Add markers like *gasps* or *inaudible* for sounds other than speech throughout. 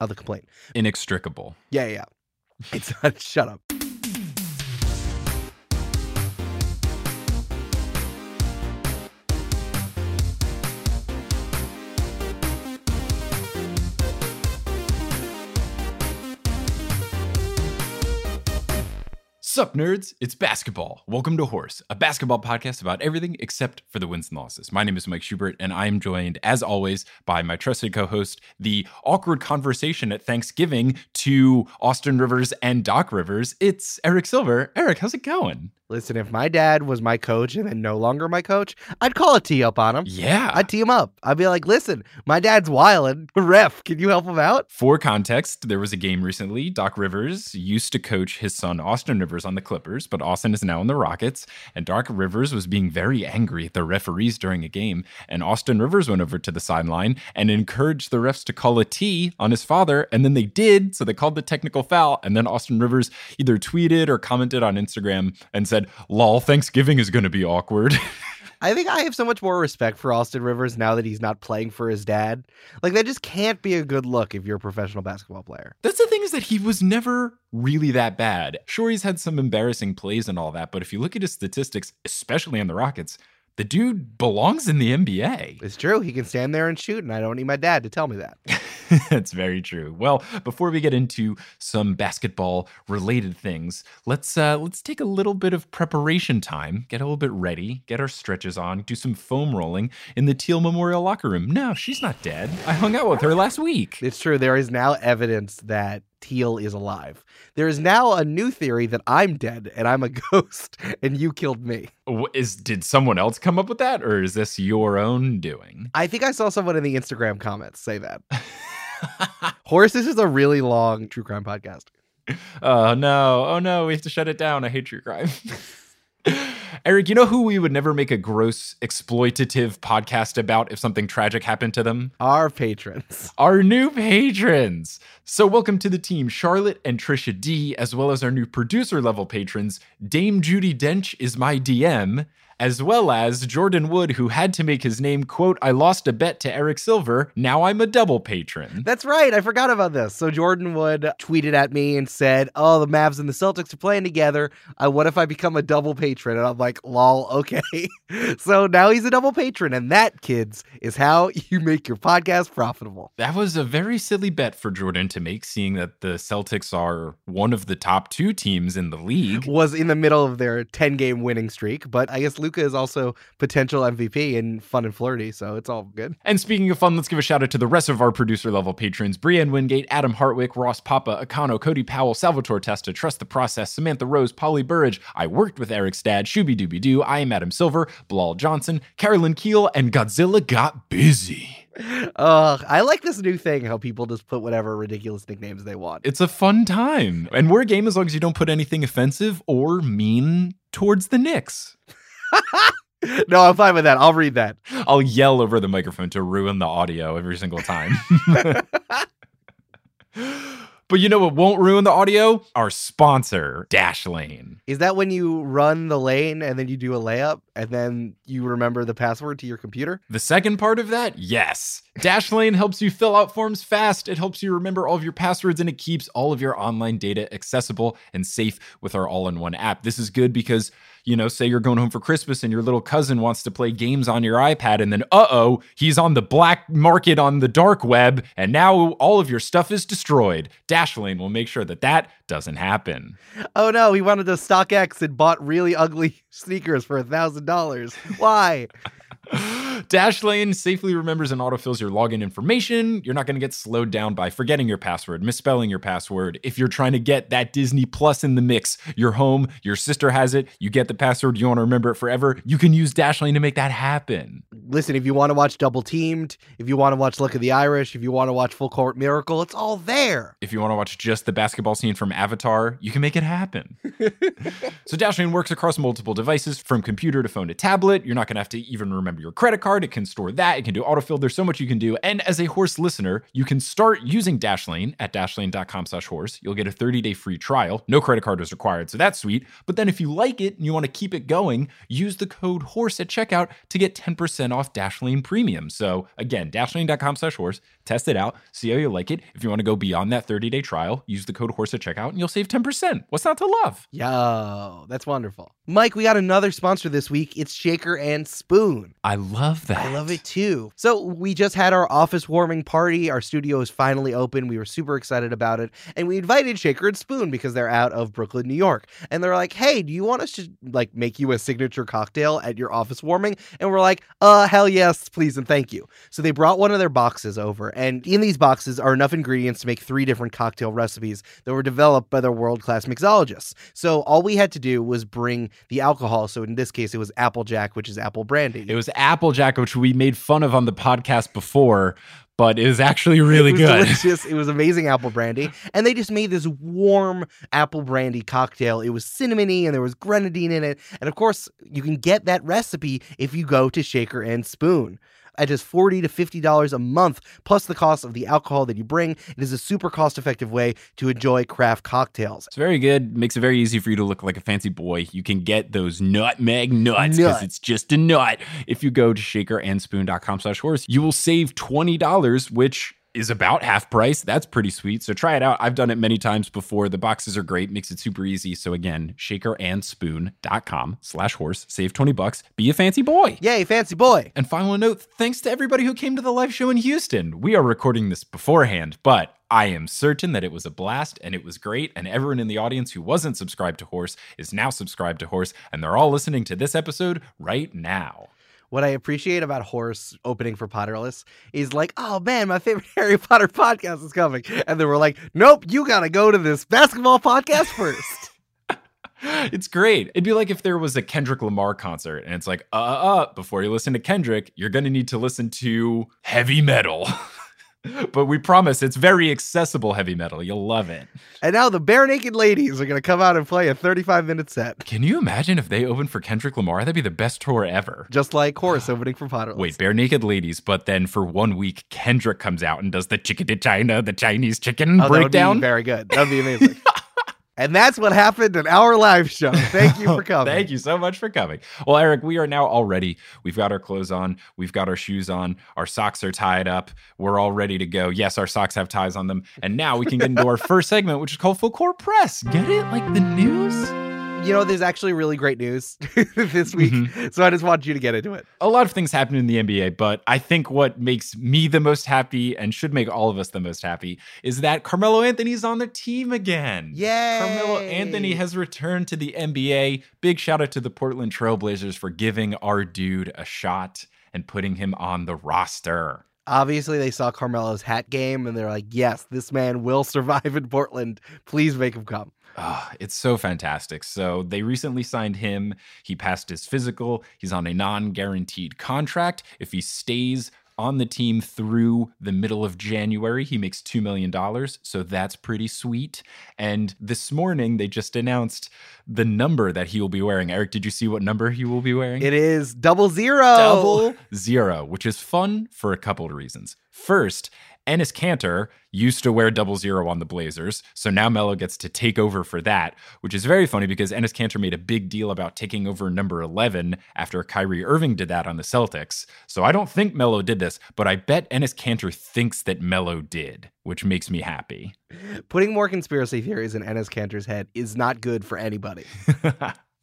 Oh, the complaint. Inextricable. Yeah, yeah. It's *laughs* shut up. Sup, nerds? It's basketball. Welcome to Horse, a basketball podcast about everything except for the wins and losses. My name is Mike Schubert, and I am joined, as always, by my trusted co host, the awkward conversation at Thanksgiving to Austin Rivers and Doc Rivers. It's Eric Silver. Eric, how's it going? Listen, if my dad was my coach and then no longer my coach, I'd call a tee up on him. Yeah. I'd tee him up. I'd be like, listen, my dad's wild. *laughs* Ref, can you help him out? For context, there was a game recently. Doc Rivers used to coach his son, Austin Rivers, on the Clippers, but Austin is now in the Rockets. And Doc Rivers was being very angry at the referees during a game. And Austin Rivers went over to the sideline and encouraged the refs to call a tee on his father. And then they did. So they called the technical foul. And then Austin Rivers either tweeted or commented on Instagram and said, lol, Thanksgiving is going to be awkward. *laughs* I think I have so much more respect for Austin Rivers now that he's not playing for his dad. Like that just can't be a good look if you're a professional basketball player. That's the thing is that he was never really that bad. Sure, he's had some embarrassing plays and all that, but if you look at his statistics, especially on the Rockets, the dude belongs in the NBA. It's true. He can stand there and shoot, and I don't need my dad to tell me that. *laughs* That's very true. Well, before we get into some basketball related things, let's uh, let's take a little bit of preparation time, get a little bit ready, get our stretches on, do some foam rolling in the Teal Memorial locker room. No, she's not dead. I hung out with her last week. It's true. There is now evidence that Teal is alive. There is now a new theory that I'm dead and I'm a *laughs* ghost and you killed me. Is did someone else come up with that, or is this your own doing? I think I saw someone in the Instagram comments say that. *laughs* Horse, this is a really long true crime podcast. *laughs* Oh no! Oh no! We have to shut it down. I hate true crime. Eric, you know who we would never make a gross exploitative podcast about if something tragic happened to them? Our patrons. Our new patrons. So, welcome to the team, Charlotte and Trisha D, as well as our new producer level patrons. Dame Judy Dench is my DM, as well as Jordan Wood, who had to make his name, quote, I lost a bet to Eric Silver. Now I'm a double patron. That's right. I forgot about this. So Jordan Wood tweeted at me and said, Oh, the Mavs and the Celtics are playing together. Uh, what if I become a double patron? And I'm like, lol, okay. *laughs* so now he's a double patron. And that, kids, is how you make your podcast profitable. That was a very silly bet for Jordan to make, seeing that the Celtics are one of the top two teams in the league. Was in the middle of their 10 game winning streak, but I guess Luka is also potential MVP and fun and flirty, so it's all good. And speaking of fun, let's give a shout out to the rest of our producer level patrons Brienne Wingate, Adam Hartwick, Ross Papa, Akano, Cody Powell, Salvatore Testa, Trust the Process, Samantha Rose, Polly Burridge. I worked with Eric's dad, Shooby Dooby Doo. I am Adam Silver, Blal Johnson, Carolyn Keel, and Godzilla got busy. Uh, I like this new thing how people just put whatever ridiculous nicknames they want. It's a fun time. And we're a game as long as you don't put anything offensive or mean towards the Knicks. *laughs* no, I'm fine with that. I'll read that. I'll yell over the microphone to ruin the audio every single time. *laughs* but you know what won't ruin the audio? Our sponsor, Dashlane. Is that when you run the lane and then you do a layup and then you remember the password to your computer? The second part of that, yes. Dashlane helps you fill out forms fast. It helps you remember all of your passwords and it keeps all of your online data accessible and safe with our all in one app. This is good because, you know, say you're going home for Christmas and your little cousin wants to play games on your iPad, and then, uh oh, he's on the black market on the dark web, and now all of your stuff is destroyed. Dashlane will make sure that that doesn't happen. Oh no, he wanted to StockX and bought really ugly *laughs* sneakers for a thousand dollars. Why? *laughs* Dashlane safely remembers and autofills your login information. You're not going to get slowed down by forgetting your password, misspelling your password. If you're trying to get that Disney Plus in the mix, you're home, your sister has it, you get the password, you want to remember it forever, you can use Dashlane to make that happen. Listen, if you want to watch Double Teamed, if you want to watch Luck of the Irish, if you want to watch Full Court Miracle, it's all there. If you want to watch just the basketball scene from Avatar, you can make it happen. *laughs* so Dashlane works across multiple devices from computer to phone to tablet. You're not going to have to even remember your credit card. It can store that. It can do autofill. There's so much you can do. And as a horse listener, you can start using Dashlane at dashlane.com slash horse. You'll get a 30-day free trial. No credit card is required, so that's sweet. But then if you like it and you want to keep it going, use the code HORSE at checkout to get 10% off Dashlane Premium. So again, dashlane.com slash horse. Test it out. See how you like it. If you want to go beyond that 30-day trial, use the code HORSE at checkout and you'll save 10%. What's not to love? Yo, that's wonderful. Mike, we got another sponsor this week. It's Shaker and Spoon. I love that. I love it too. So, we just had our office warming party. Our studio is finally open. We were super excited about it. And we invited Shaker and Spoon because they're out of Brooklyn, New York. And they're like, "Hey, do you want us to like make you a signature cocktail at your office warming?" And we're like, "Uh, hell yes, please and thank you." So, they brought one of their boxes over, and in these boxes are enough ingredients to make three different cocktail recipes that were developed by their world-class mixologists. So, all we had to do was bring the alcohol. So, in this case, it was Applejack, which is apple brandy. It was Applejack, which we made fun of on the podcast before, but it is actually really it was good. Delicious. It was amazing apple *laughs* brandy, and they just made this warm apple brandy cocktail. It was cinnamony, and there was grenadine in it. And of course, you can get that recipe if you go to Shaker and Spoon. At just forty to fifty dollars a month, plus the cost of the alcohol that you bring, it is a super cost-effective way to enjoy craft cocktails. It's very good. Makes it very easy for you to look like a fancy boy. You can get those nutmeg nuts because it's just a nut. If you go to shakerandspoon.com slash horse, you will save $20, which is about half price. That's pretty sweet. So try it out. I've done it many times before. The boxes are great. Makes it super easy. So again, shakerandspoon.com slash horse. Save 20 bucks. Be a fancy boy. Yay, fancy boy! And final note, thanks to everybody who came to the live show in Houston. We are recording this beforehand, but I am certain that it was a blast and it was great. And everyone in the audience who wasn't subscribed to Horse is now subscribed to Horse, and they're all listening to this episode right now. What I appreciate about Horse opening for Potterless is like, oh man, my favorite *laughs* Harry Potter podcast is coming. And then we're like, nope, you gotta go to this basketball podcast first. *laughs* It's great. It'd be like if there was a Kendrick Lamar concert and it's like, uh, uh, uh, before you listen to Kendrick, you're going to need to listen to heavy metal. *laughs* but we promise it's very accessible heavy metal. You'll love it. and now the Barenaked Ladies are gonna come out and play a 35 minute set. Can you imagine if they opened for Kendrick Lamar? That'd be the best tour ever. Just like Horse *sighs* opening for Potterless. Wait, Barenaked Ladies, but then for one week, Kendrick comes out and does the chicken to China, the Chinese chicken oh, breakdown. be very good. That would be amazing. *laughs* and that's what happened in our live show. Thank you for *laughs* coming. Thank you so much for coming. Well, Eric, we are now all ready. We've got our clothes on, we've got our shoes on, our socks are tied up. We're all ready to go. Yes, our socks have ties on them. And now we can get into our *laughs* first segment, which is called Full Court Press. Get it? Like the news? You know, there's actually really great news *laughs* this week. Mm-hmm. So I just want you to get into it. a lot of things happen in the NBA, but I think what makes me the most happy and should make all of us the most happy is that Carmelo Anthony's on the team again. Yay! Carmelo Anthony has returned to the NBA. Big shout out to the Portland Trailblazers for giving our dude a shot and putting him on the roster. Obviously, they saw Carmelo's hat game and they're like, yes, this man will *laughs* survive in Portland. Please make him come. Ah, it's so fantastic. So they recently signed him. He passed his physical. He's on a non-guaranteed contract. If he stays on the team through the middle of January, he makes $2 million. So that's pretty sweet. And this morning, they just announced the number that he will be wearing. Eric, did you see what number he will be wearing? It is double zero. double zero, which is fun for a couple of reasons. First, Enes Kanter used to wear double zero on the Blazers. So now Melo gets to take over for that, which is very funny because Enes Kanter made a big deal about taking over number 11 after Kyrie Irving did that on the Celtics. So I don't think Melo did this, but I bet Enes Kanter thinks that Melo did, which makes me happy. Putting more conspiracy theories in Enes Kanter's head is not good for anybody. *laughs*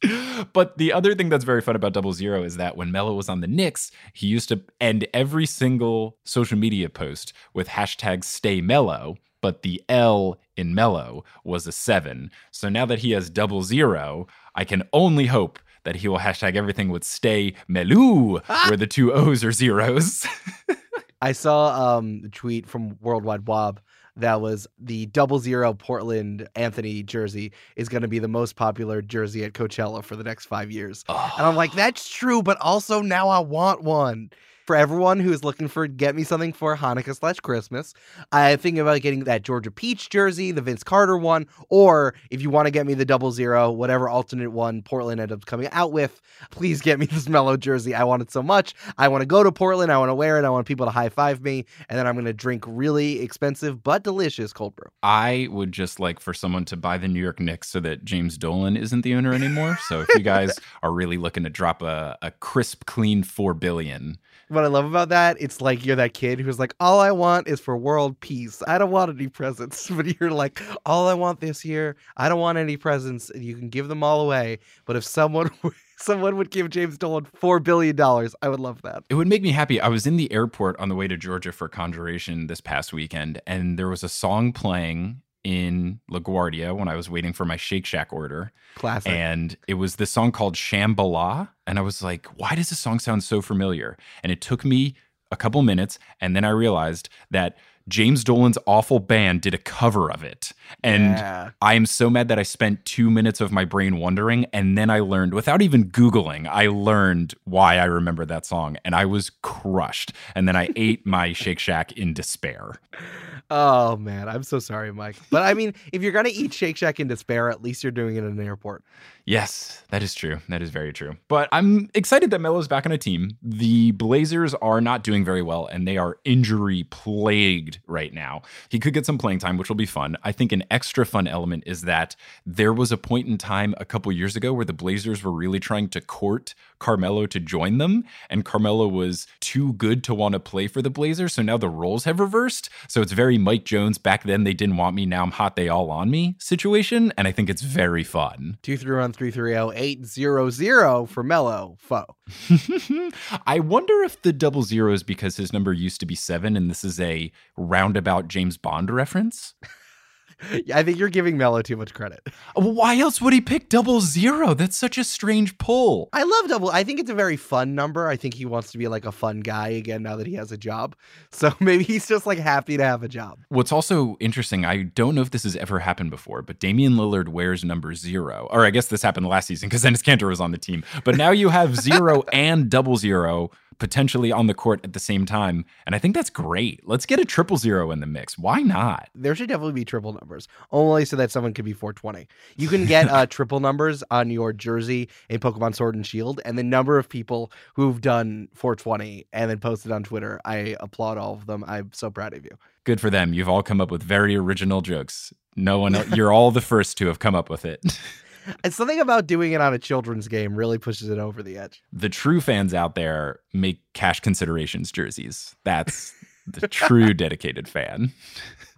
but the other thing that's very fun about Double Zero is that when Melo was on the Knicks, he used to end every single social media post with hashtag stay Melo, but the L in Melo was a seven. So now that he has double zero, I can only hope that he will hashtag everything with stay Melu, where the two O's are zeros. *laughs* I saw um, a tweet from Worldwide Wob that was the double zero Portland Anthony jersey is going to be the most popular jersey at Coachella for the next five years. Oh. And I'm like, ah. that's true, but also now I want one for everyone who is looking for get me something for Hanukkah slash Christmas, I think about getting that Georgia Peach jersey, the Vince Carter one, or if you want to get me the double zero, whatever alternate one Portland ended up coming out with, please get me *laughs* this mellow jersey. I want it so much. I want to go to Portland. I want to wear it. I want people to high five me, and then I'm going to drink really expensive but delicious cold brew. I would just like for someone to buy the New York Knicks so that James Dolan isn't the owner anymore. So if you guys *laughs* are really looking to drop a, a crisp, clean four billion what I love about that, it's like you're that kid who's like, all I want is for world peace. I don't want any presents. *laughs* But you're like, all I want this year, I don't want any presents. And you can give them all away. But if someone *laughs* someone would give James Dolan four billion dollars, I would love that. It would make me happy. I was in the airport on the way to Georgia for Conjuration this past weekend, and there was a song playing in LaGuardia when I was waiting for my Shake Shack order. Classic. And it was this song called Shambhala. And I was like, why does this song sound so familiar? And it took me a couple minutes. And then I realized that James Dolan's awful band did a cover of it. And yeah. I am so mad that I spent two minutes of my brain wondering. And then I learned, without even Googling, I learned why I remember that song. And I was crushed. And then I *laughs* ate my Shake Shack in despair. Oh man, I'm so sorry, Mike. But I mean, if you're gonna eat Shake Shack in despair, at least you're doing it in an airport. Yes, that is true. That is very true. But I'm excited that Melo's back on a team. The Blazers are not doing very well, and they are injury plagued right now. He could get some playing time, which will be fun. I think an extra fun element is that there was a point in time a couple years ago where the Blazers were really trying to court Carmelo to join them, and Carmelo was too good to want to play for the Blazers. So now the roles have reversed. So it's very Mike Jones. Back then, they didn't want me. Now I'm hot. They all on me situation. And I think it's very fun. Two three one three three zero eight zero zero for Melo foe. *laughs* I wonder if the double zero is because his number used to be seven, and this is a roundabout James Bond reference. *laughs* *laughs* I think you're giving Melo too much credit. Why else would he pick double zero? That's such a strange pull. I love double. I think it's a very fun number. I think he wants to be like a fun guy again now that he has a job. *laughs* So maybe he's just like happy to have a job. What's also interesting, I don't know if this has ever happened before, but Damian Lillard wears number zero. Or I guess this happened last season because Enes Kanter was on the team. But now you have zero *laughs* and double zero potentially on the court at the same time. And I think that's great. Let's get a triple zero in the mix. Why not? There should definitely be triple numbers, only so that someone could be 420. You can get uh, *laughs* triple numbers on your jersey in Pokemon Sword and Shield, and the number of people who've done 420 and then posted on Twitter, I applaud all of them. I'm so proud of you. Good for them. You've all come up with very original jokes. No one, you're all the first to have come up with it. *laughs* *laughs* And something about doing it on a children's game really pushes it over the edge. The true fans out there make cash considerations jerseys. That's the true *laughs* dedicated fan.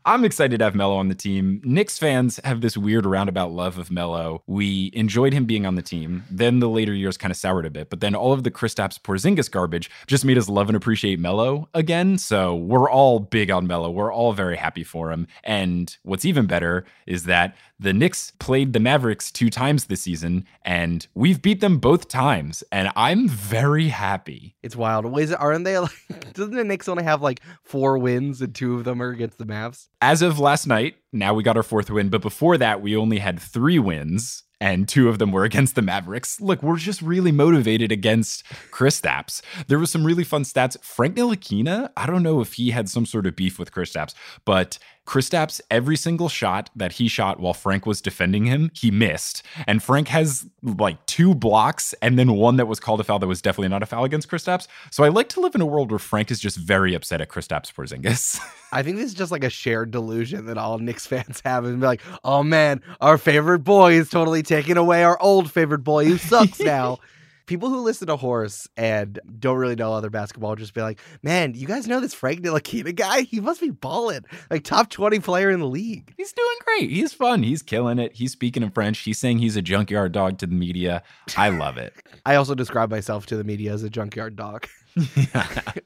I'm excited to have Melo on the team. Knicks fans have this weird roundabout love of Melo. We enjoyed him being on the team. Then the later years kind of soured a bit, but then all of the Kristaps Porzingis garbage just made us love and appreciate Melo again. So we're all big on Melo. We're all very happy for him. And what's even better is that the Knicks played the Mavericks two times this season, and we've beat them both times. And I'm very happy. It's wild. Is it, aren't they *laughs* like? Doesn't the Knicks only have like four wins, and two of them are against the Mavs? As of last night, Now we got our fourth win. But before that, we only had three wins and two of them were *laughs* against the Mavericks. Look, we're just really motivated against Chris Kristaps. There was some really fun stats. Frank Ntilikina, I don't know if he had some sort of beef with Chris Kristaps, but Chris Kristaps, every single shot that he shot while Frank was defending him, he missed. And Frank has like two blocks and then one that was called a foul that was definitely not a foul against Chris Kristaps. So I like to live in a world where Frank is just very upset at Chris Kristaps Porzingis. *laughs* I think this is just like a shared delusion that all Knicks *laughs* fans have and be like, oh man, our favorite boy is totally taking away our old favorite boy who sucks *laughs* now people who listen to Horse and don't really know other basketball just be like, man, you guys know this Frank Ntilikina guy? He must be balling. Like top 20 player in the league. He's doing great. He's fun. He's killing it. He's speaking in French. He's saying he's a junkyard dog to the media. I love it. *laughs* I also describe myself to the media as a junkyard dog.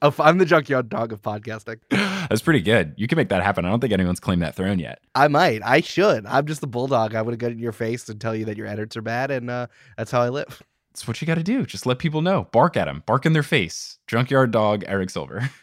I'm the junkyard dog of podcasting. That's pretty good. You can make that happen. I don't think anyone's claimed that throne yet. I might. I should. I'm just the bulldog. I would have got in your face and tell you that your edits are bad, and uh, that's how I live. It's what you got to do. Just let people know. Bark at them. Bark in their face. Junkyard dog, Eric Silver. *laughs*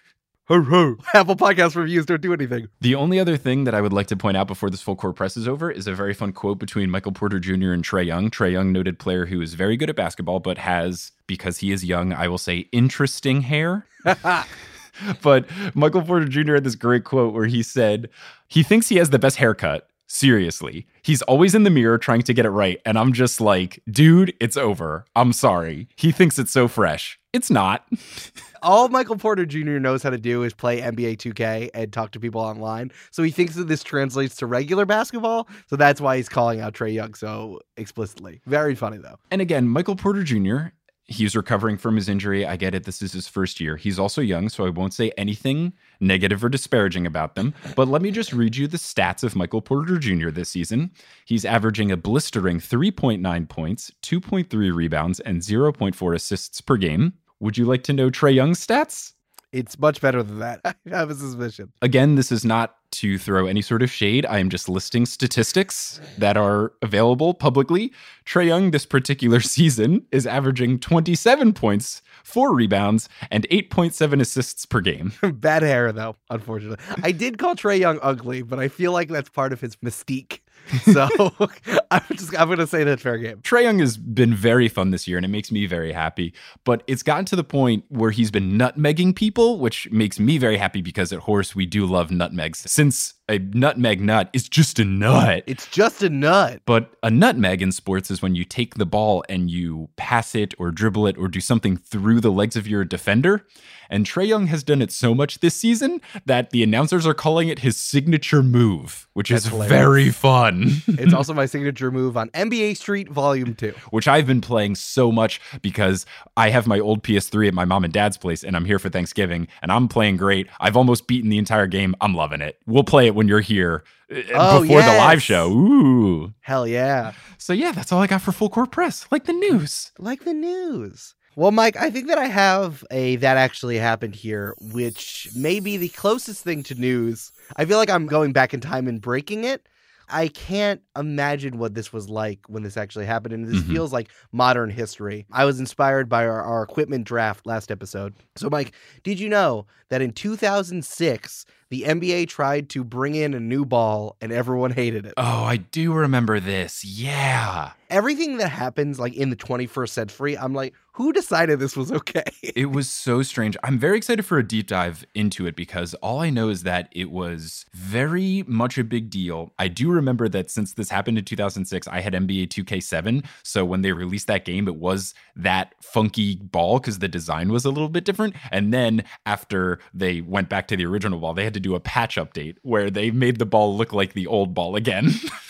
Ho ho. *laughs* Apple Podcast reviews don't do anything. The only other thing that I would like to point out before this full court press is over is a very fun quote between Michael Porter Jr. and Trae Young. Trae Young, noted player who is very good at basketball, but has, because he is young, I will say interesting hair. *laughs* but Michael Porter Jr. had this great quote where he said, he thinks he has the best haircut Seriously. He's always in the mirror trying to get it right. And I'm just like, dude, it's over. I'm sorry. He thinks it's so fresh. It's not. *laughs* All Michael Porter Jr. knows how to do is play NBA 2K and talk to people online. So he thinks that this translates to regular basketball. So that's why he's calling out Trae Young so explicitly. Very funny, though. And again, Michael Porter Jr., He's recovering from his injury. I get it. This is his first year. He's also young, so I won't say anything negative or disparaging about them. But let me just read you the stats of Michael Porter Jr. this season. He's averaging a blistering 3.9 points, 2.3 rebounds, and 0.4 assists per game. Would you like to know Trae Young's stats? It's much better than that. *laughs* I have a suspicion. Again, this is not to throw any sort of shade. I am just listing statistics that are available publicly. Trae Young, this particular *laughs* season, is averaging 27 points, four rebounds, and 8.7 assists per game. *laughs* Bad hair, though, unfortunately. I did call Trae Young ugly, but I feel like that's part of his mystique. *laughs* So I'm just I'm gonna say that fair game. Trae Young has been very fun this year, and it makes me very happy. But it's gotten to the point where he's been nutmegging people, which makes me very happy because at Horse we do love nutmegs. Since a nutmeg nut is just a nut. It's just a nut. But a nutmeg in sports is when you take the ball and you pass it or dribble it or do something through the legs of your defender. And Trae Young has done it so much this season that the announcers are calling it his signature move, which That's is hilarious. very fun. *laughs* it's also my signature move on NBA Street Volume 2, which I've been playing so much because I have my old PS3 at my mom and dad's place and I'm here for Thanksgiving and I'm playing great. I've almost beaten the entire game. I'm loving it. We'll play it when you're here uh, oh, before yes. the live show. Ooh. Hell yeah. So yeah, that's all I got for full court press. Like the news. Like the news. Well, Mike, I think that I have a that actually happened here, which may be the closest thing to news. I feel like I'm going back in time and breaking it. I can't imagine what this was like when this actually happened. And this mm-hmm. feels like modern history. I was inspired by our, our equipment draft last episode. So, Mike, did you know that in 2006, the NBA tried to bring in a new ball and everyone hated it. Oh, I do remember this. Yeah. Everything that happens like in the 21st century, I'm like, who decided this was okay? *laughs* it was so strange. I'm very excited for a deep dive into it because all I know is that it was very much a big deal. I do remember that since this happened in 2006, I had NBA 2K7. So when they released that game, it was that funky ball because the design was a little bit different. And then after they went back to the original ball, they had to do a patch update where they made the ball look like the old ball again. *laughs*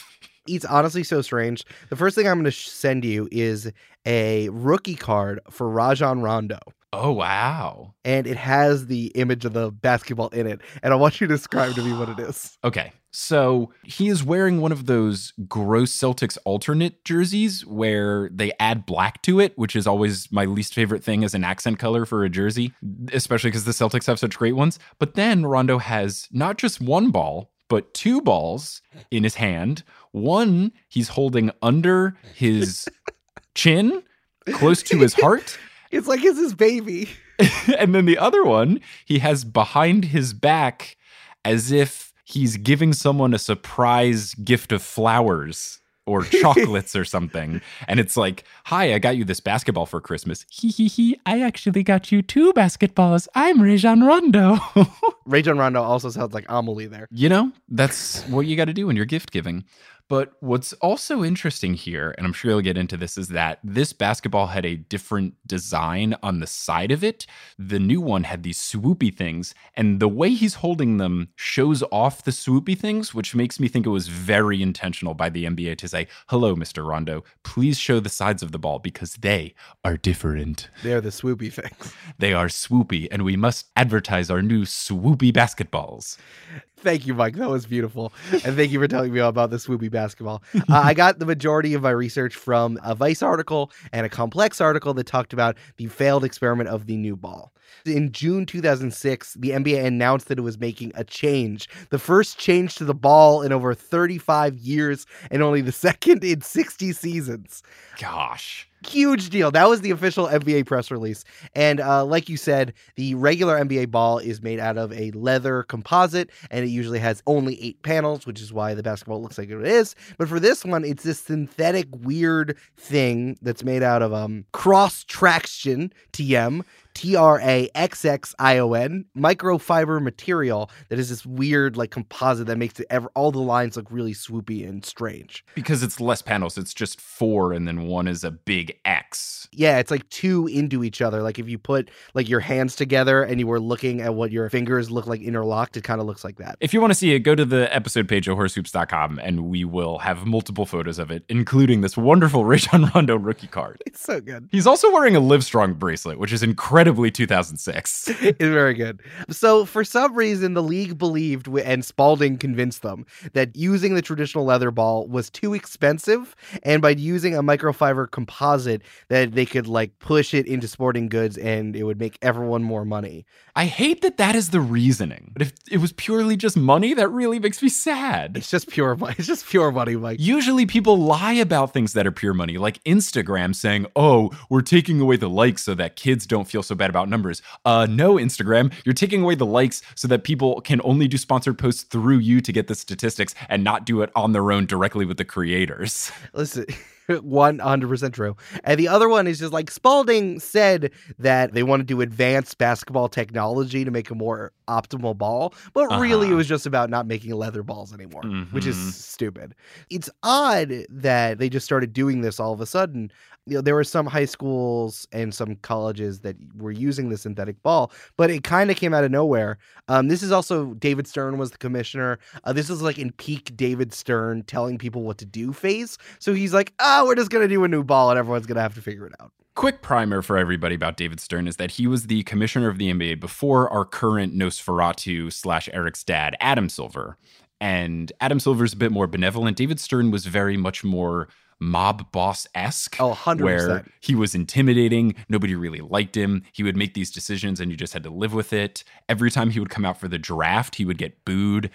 it's honestly so strange. The first thing I'm going to send you is a rookie card for Rajon Rondo. Oh wow. And it has the image of the basketball in it. And I want you to describe to me what it is. *gasps* Okay. So he is wearing one of those gross Celtics alternate jerseys where they add black to it, which is always my least favorite thing as an accent color for a jersey, especially because the Celtics have such great ones. But then Rondo has not just one ball, but two balls in his hand. One he's holding under his chin, close to his heart. *laughs* It's like it's his baby. *laughs* and then the other one he has behind his back as if he's giving someone a surprise gift of flowers or *laughs* chocolates or something. And it's like, hi, I got you this basketball for Christmas. Hee hee hee. I actually got you two basketballs. I'm Rajon Rondo. Rajon Rondo also sounds like Amelie there. You know, that's what you got to do when you're gift giving. But what's also interesting here, and I'm sure you'll get into this, is that this basketball had a different design on the side of it. The new one had these swoopy things, and the way he's holding them shows off the swoopy things, which makes me think it was very intentional by the NBA to say, Hello, Mr. Rondo, please show the sides of the ball because they are different. They're the swoopy things. They are swoopy, and we must advertise our new swoopy basketballs. Thank you, Mike. That was beautiful. And thank you for telling me all about the swoopy basketball. Uh, I got the majority of my research from a Vice article and a complex article that talked about the failed experiment of the new ball. In June 2006, the NBA announced that it was making a change, the first change to the ball in over 35 years and only the *laughs* second in 60 seasons. Gosh huge deal. That was the official NBA press release. And uh, like you said, the regular NBA ball is made out of a leather composite, and it usually has only eight panels, which is why the basketball looks like it is. But for this one, it's this synthetic weird thing that's made out of um, Cross Traxxion TM T R A X X I O N microfiber material that is this weird like composite that makes it ever all the lines look really swoopy and strange. Because it's less panels, it's just four, and then one is a big X. Yeah, it's like two into each other. Like if you put like your hands together and you were looking at what your fingers look like interlocked, it kind of looks like that. If you want to see it, go to the episode page of horsehoops.com and we will have multiple photos of it, including this wonderful *laughs* Rajon Rondo rookie card. It's so good. He's also wearing a Livestrong bracelet, which is incredible incredibly 2006. *laughs* it's very good. So, for some reason, the league believed, and Spalding convinced them, that using the traditional leather ball was too expensive. And by using a microfiber composite, that they could like push it into sporting goods and it would make everyone more money. I hate that that is the reasoning. But if it was purely just money, that really makes me sad. It's just pure money. It's just pure money, Mike. Usually people lie about things that are pure money, like Instagram saying, oh, we're taking away the likes so that kids don't feel so bad about numbers. Uh, no, Instagram, you're taking away the likes so that people can only do sponsored posts through you to get the statistics and not do it on their own directly with the creators. *laughs* Listen. *laughs* 100% true. And the other one is just like Spalding said that they wanted to advance basketball technology to make a more optimal ball, but uh-huh. really it was just about not making leather balls anymore, mm-hmm. which is mm-hmm. stupid. It's odd that they just started doing this all of a sudden you know, there were some high schools and some colleges that were using the synthetic ball, but it kind of came out of nowhere. Um, this is also David Stern was the commissioner. Uh, this is like in peak David Stern telling people what to do phase. So he's like, oh, we're just going to do a new ball and everyone's going to have to figure it out. Quick primer for everybody about David Stern is that he was the commissioner of the NBA before our current Nosferatu slash Eric's dad, Adam Silver. And Adam Silver's a bit more benevolent. David Stern was very much more mob boss esque. Oh, 100%. Where he was intimidating. Nobody really liked him. He would make these decisions and you just had to live with it. Every time he would come out for the draft, he would get booed.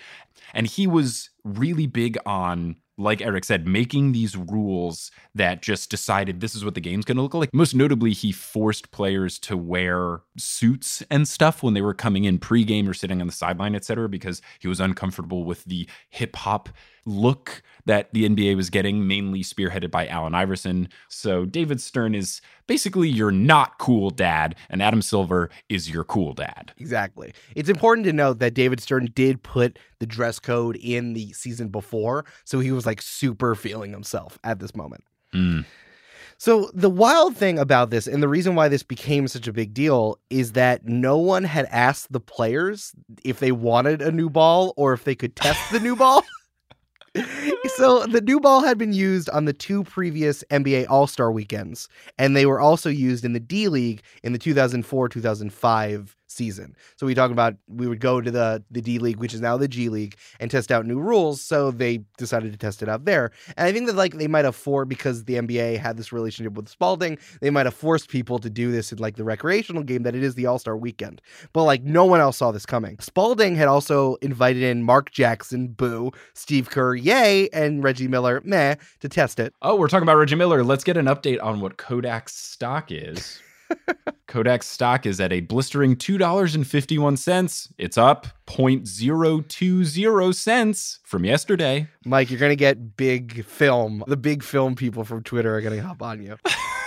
And he was really big on like Eric said, making these rules that just decided this is what the game's going to look like. Most notably, he forced players to wear suits and stuff when they were coming in pregame or sitting on the sideline, etc., because he was uncomfortable with the hip hop look that the NBA was getting, mainly spearheaded by Allen Iverson. So David Stern is basically you're not cool dad, and Adam Silver is your cool dad. Exactly. It's important to note that David Stern did put the dress code in the season before, so he was like super feeling himself at this moment. Mm. So the wild thing about this, and the reason why this became such a big deal, is that no one had asked the players if they wanted a new ball or if they could test the new ball. *laughs* so the new ball had been used on the two previous NBA All Star weekends, and they were also used in the D League in the 2004 2005 season. So we talk about we would go to the the D League, which is now the G League, and test out new rules. So they decided to test it out there. And I think that like they might have for because the NBA had this relationship with Spalding, they might have forced people to do this in like the recreational game that it is the All Star weekend. But like no one else saw this coming. Spalding had also invited in Mark Jackson, boo, Steve Kerr, yay, and Reggie Miller, meh, to test it. Oh, we're talking about Reggie Miller. Let's get an update on what Kodak's stock is. Kodak stock is at a blistering $2.51. It's up 0.020 cents from yesterday. Mike, you're going to get big film. The big film people from Twitter are going to hop on you. *laughs*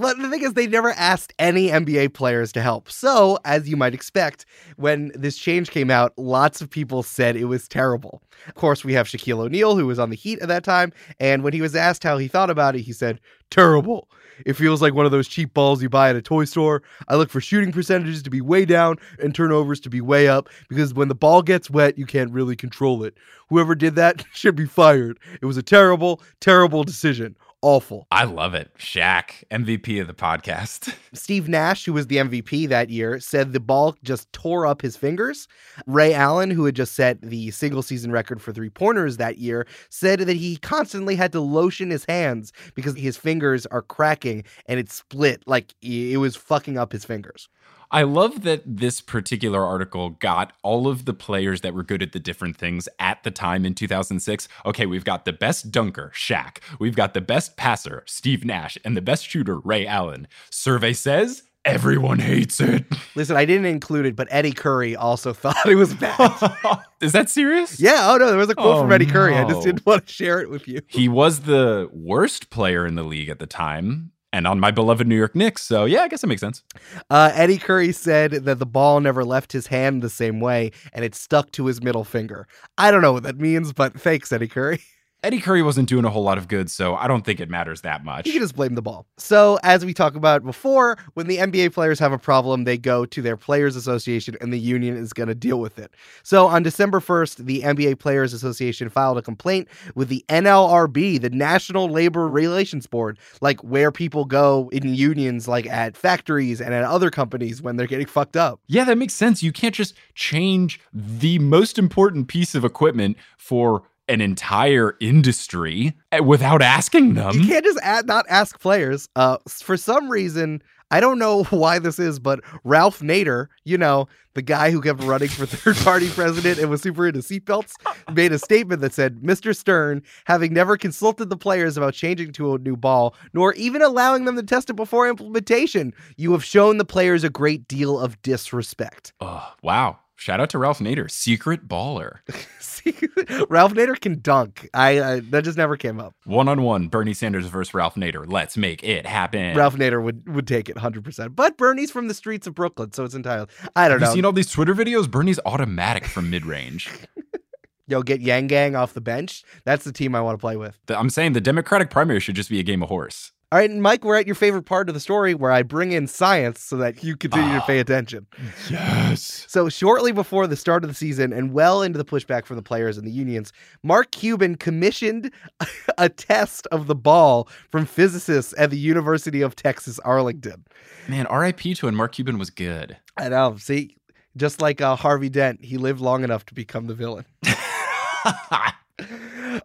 The thing is, they never asked any NBA players to help. So, as you might expect, when this change came out, lots of people said it was terrible. Of course, we have Shaquille O'Neal, who was on the Heat at that time. And when he was asked how he thought about it, he said, terrible. It feels like one of those cheap balls you buy at a toy store. I look for shooting percentages to be way down and turnovers to be way up because when the ball gets wet, you can't really control it. Whoever did that *laughs* should be fired. It was a terrible, terrible decision awful. I love it. Shaq, MVP of the podcast. *laughs* Steve Nash, who was the MVP that year, said the ball just tore up his fingers. Ray Allen, who had just set the single season record for three pointers that year, said that he constantly had to lotion his hands because his fingers are cracking and it split like it was fucking up his fingers. I love that this particular article got all of the players that were good at the different things at the time in 2006. Okay, we've got the best dunker, Shaq. We've got the best passer, Steve Nash, and the best shooter, Ray Allen. Survey says everyone hates it. *laughs* Listen, I didn't include it, but Eddie Curry also *laughs* thought it was bad. Is that serious? Yeah. Oh no, there was a quote Oh, from Eddie Curry. I just oh, didn't want to share it with you. He was the worst player in the league at the time and on my beloved New York Knicks. So, yeah, I guess it makes sense. Uh, Eddie Curry said that the ball never left his hand the same way and it stuck to his middle finger. I don't know what that means, but thanks, Eddie Curry. *laughs* Eddie Curry wasn't doing a whole lot of good, so I don't think it matters that much. You can just blame the ball. So, as we talked about before, when the NBA players have a problem, they go to their Players Association and the union is going to deal with it. So, on December 1st, the NBA Players Association filed a complaint with the NLRB, the National Labor Relations Board, like where people go in unions, like at factories and at other companies when they're getting fucked up. Yeah, that makes sense. You can't just change the most important piece of equipment for an entire industry eh, without asking them. You can't just add, not ask players. Uh, for some reason, I don't know *laughs* why this is, but Ralph Nader, you know, the guy who kept running for *laughs* third party president and was super into seatbelts, *laughs* made a statement that said, Mr. Stern, having never consulted the players about changing to a new ball, nor even allowing them to test it before implementation, you have shown the players a great deal of disrespect. Oh, wow. Shout out to Ralph Nader, secret baller. *laughs* Ralph Nader can dunk. I uh, that just never came up. One on one, Bernie Sanders versus Ralph Nader. Let's make it happen. Ralph Nader would would take it 100%. But Bernie's from the streets of Brooklyn, so it's entirely I don't Have you know. seen all these Twitter videos? Bernie's automatic from mid range. *laughs* Yo, get Yang Gang off the bench. That's the team I want to play with. I'm saying the Democratic primary should just be a game of horse. All right, and Mike, we're at your favorite part of the story where I bring in science so that you continue to pay attention. Yes. So, shortly before the start of the season and well into the pushback from the players and the unions, Mark Cuban commissioned *laughs* a test of the ball from physicists at the University of Texas, Arlington. Man, RIP to when Mark Cuban was good. I know. See, just like uh, Harvey Dent, he lived long enough to become the villain. *laughs*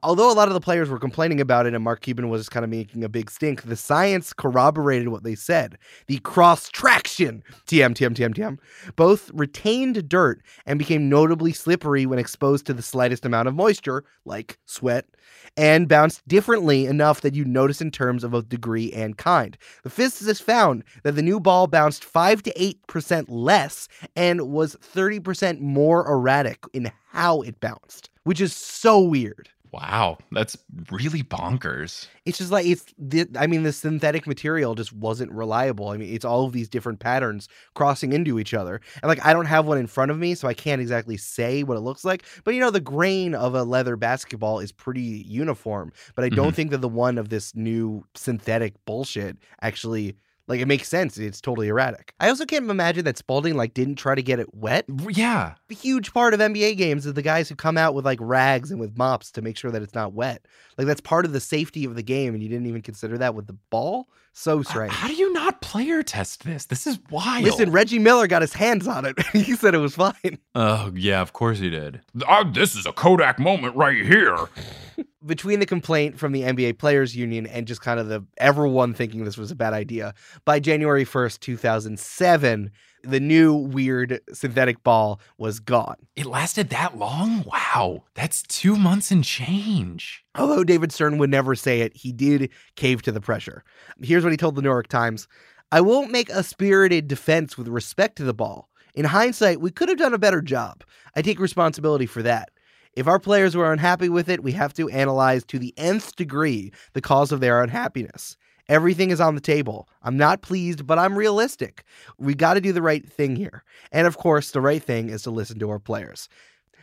Although a lot of the players were complaining about it and Mark Cuban was kind of making a big stink, the science corroborated what they said. The Cross Traxxion, TM, TM, TM, TM, both retained dirt and became notably slippery when exposed to the slightest amount of moisture, like sweat, and bounced differently enough that you notice in terms of both degree and kind. The physicists found that the new ball bounced 5 to 8% less and was 30% more erratic in how it bounced, which is so weird. Wow, that's really bonkers. It's just like it's the I mean the synthetic material just wasn't reliable. I mean it's all of these different patterns crossing into each other. And like I don't have one in front of me so I can't exactly say what it looks like, but you know the grain of a leather basketball is pretty uniform, but I don't mm-hmm. think that the one of this new synthetic bullshit actually like it makes sense. It's totally erratic. I also can't imagine that Spalding like didn't try to get it wet. Yeah. A huge part of NBA games is the guys who come out with like rags and with mops to make sure that it's not wet. Like that's part of the safety of the game, and you didn't even consider that with the ball. So strange. How do you not player test this? This is wild. Listen, Reggie Miller got his hands on it. *laughs* he said it was fine. Oh, yeah, of course he did. Ah, this is a Kodak moment right here. *laughs* Between the complaint from the NBA Players Union and just kind of the everyone thinking this was a bad idea, by January 1st, 2007, the new weird synthetic ball was gone. It lasted that long? Wow. That's two months and change. Although David Stern would never say it, he did cave to the pressure. Here's what he told the New York Times. I won't make a spirited defense with respect to the ball. In hindsight, we could have done a better job. I take responsibility for that. If our players were unhappy with it, we have to analyze to the nth degree the cause of their unhappiness. Everything is on the table. I'm not pleased, but I'm realistic. We got to do the right thing here. And of course, the right thing is to listen to our players.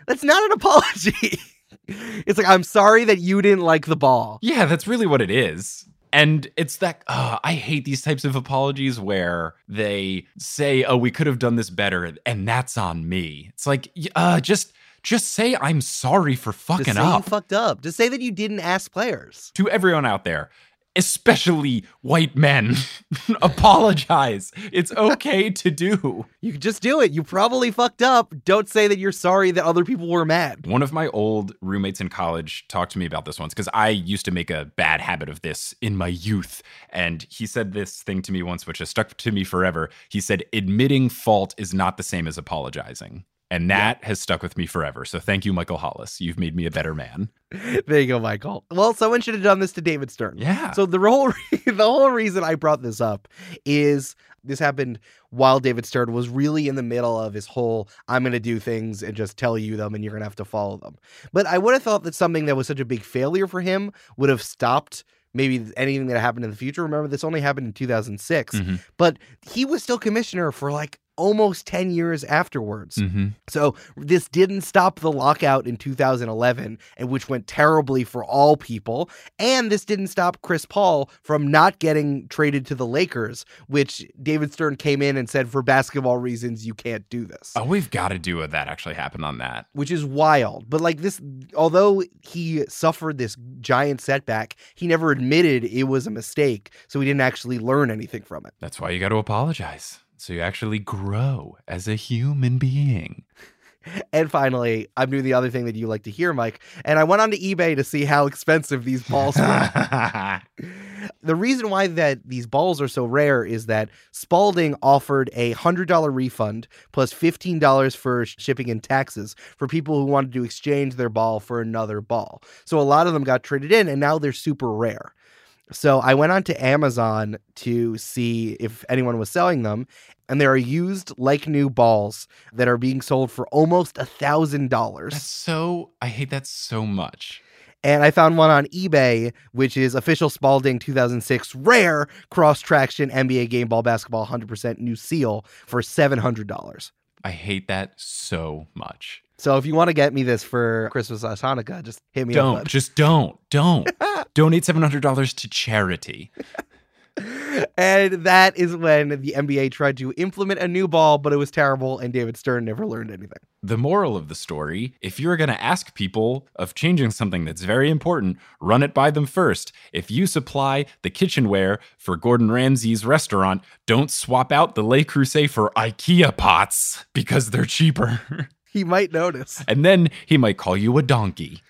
That's not an *laughs* apology. it's like, I'm sorry that you didn't like the ball. Yeah, that's really what it is. And it's that I hate these types of apologies where they say, "Oh, we could have done this better," and that's on me. It's like, uh, just just say I'm sorry for fucking Just say up. you fucked up. Just say that you didn't ask players. to everyone out there, especially white men, *laughs* apologize. It's okay *laughs* to do. You could just do it. You probably fucked up. Don't say that you're sorry that other people were mad. One of my old roommates in college talked to me about this once because I used to make a bad habit of this in my youth. And he said this thing to me once, which has stuck to me forever. He said, admitting fault is not the same as apologizing. And that has stuck with me forever. So thank you, Michael Hollis. You've made me a better man. *laughs* There you go, Michael. Well, someone should have done this to David Stern. Yeah. So the whole *laughs* the whole reason I brought this up is this happened while David Stern was really in the middle of his whole I'm going to do things and just tell you them and you're going to have to follow them. But I would have thought that something that was such a big failure for him would have stopped maybe anything that happened in the future. Remember this only happened in 2006, Mhm. but he was still commissioner for like almost 10 years afterwards. Mm-hmm. So this didn't stop the lockout in 2011, and which went terribly for all people. And this didn't stop Chris Paul from not getting traded to the Lakers, which David Stern came in and said for basketball reasons you can't do this. Oh, we've got to do what that actually happened on that. Which is wild. But like this, although he suffered this giant setback, he never admitted it was a mistake. So he didn't actually learn anything from it. That's why you got to apologize. So you actually grow as a human being. And finally, I'm doing the other thing that you like to hear, Mike. And I went on to eBay to see how expensive these balls were. *laughs* the reason why that these balls are so rare is that Spalding offered a hundred dollar refund plus fifteen dollars for shipping and taxes for people who wanted to exchange their ball for another ball. So a lot of them got traded in, and now they're super rare. So I went on to Amazon to see if anyone was selling them, and there are used like new balls that are being sold for almost a thousand That's dollars. so, I hate that so much. And I found one on eBay, which is official Spalding 2006 rare Cross Traxxion NBA game ball basketball 100% new seal for $700. I hate that so much. So if you want to get me this for Christmas or Hanukkah, just hit me up. Don't, just don't, don't. *laughs* Donate $700 to charity. *laughs* and that is when the NBA tried to implement a new ball, but it was terrible, and David Stern never learned anything. The moral of the story if you're going to ask people of changing something that's very important, run it by them first. If you supply the kitchenware for Gordon Ramsay's restaurant, don't swap out the Le Creuset for IKEA pots because they're cheaper. *laughs* He might notice. and then he might call you a donkey.